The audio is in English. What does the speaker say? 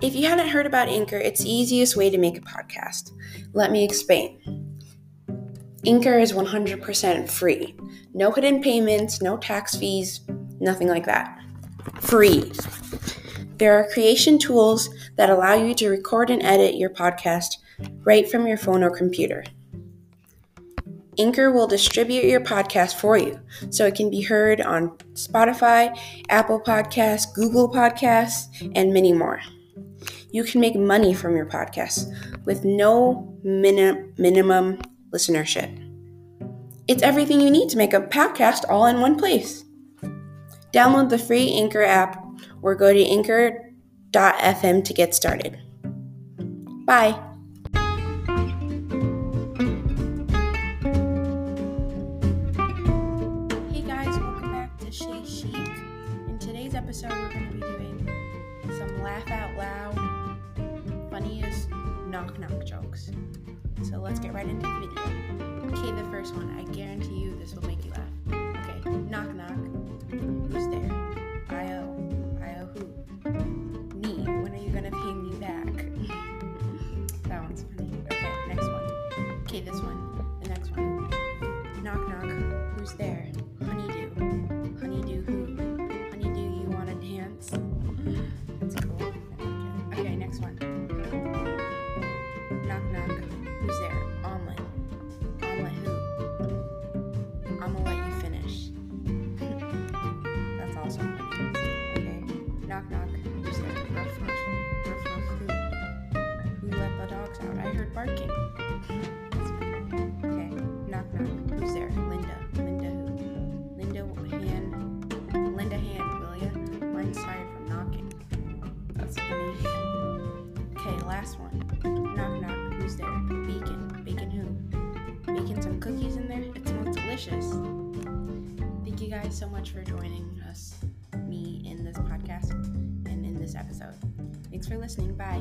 If you haven't heard about Anchor, it's the easiest way to make a podcast. Let me explain. Anchor is 100% free. No hidden payments, no tax fees, nothing like that. Free. There are creation tools that allow you to record and edit your podcast right from your phone or computer. Anchor will distribute your podcast for you so it can be heard on Spotify, Apple Podcasts, Google Podcasts, and many more you can make money from your podcast with no minim- minimum listenership. It's everything you need to make a podcast all in one place. Download the free Anchor app or go to anchor.fm to get started. Bye. Hey guys, welcome back to Shay Chic. In today's episode, we're going to be doing some laugh out loud knock knock jokes. So let's get right into the video. Okay, the first one. I guarantee you this will make you laugh. Okay, knock knock. Who's there? I owe. I owe who? Me. When are you gonna pay me back? that one's funny. Okay, next one. Okay, this one. The next one. Knock knock. Who's there? Knock knock. Who's there? Ruff ruff. Ruff ruff who? Who let the dogs out? I heard barking. Okay. Knock knock. Who's there? Linda. Linda who? Linda hand. Linda hand, will ya? Mine's tired from knocking. That's funny. Okay, last one. Knock knock. Who's there? Bacon. Bacon who? Bacon some cookies in there? It smells delicious. Thank you guys so much for joining us, episode. Thanks for listening. Bye.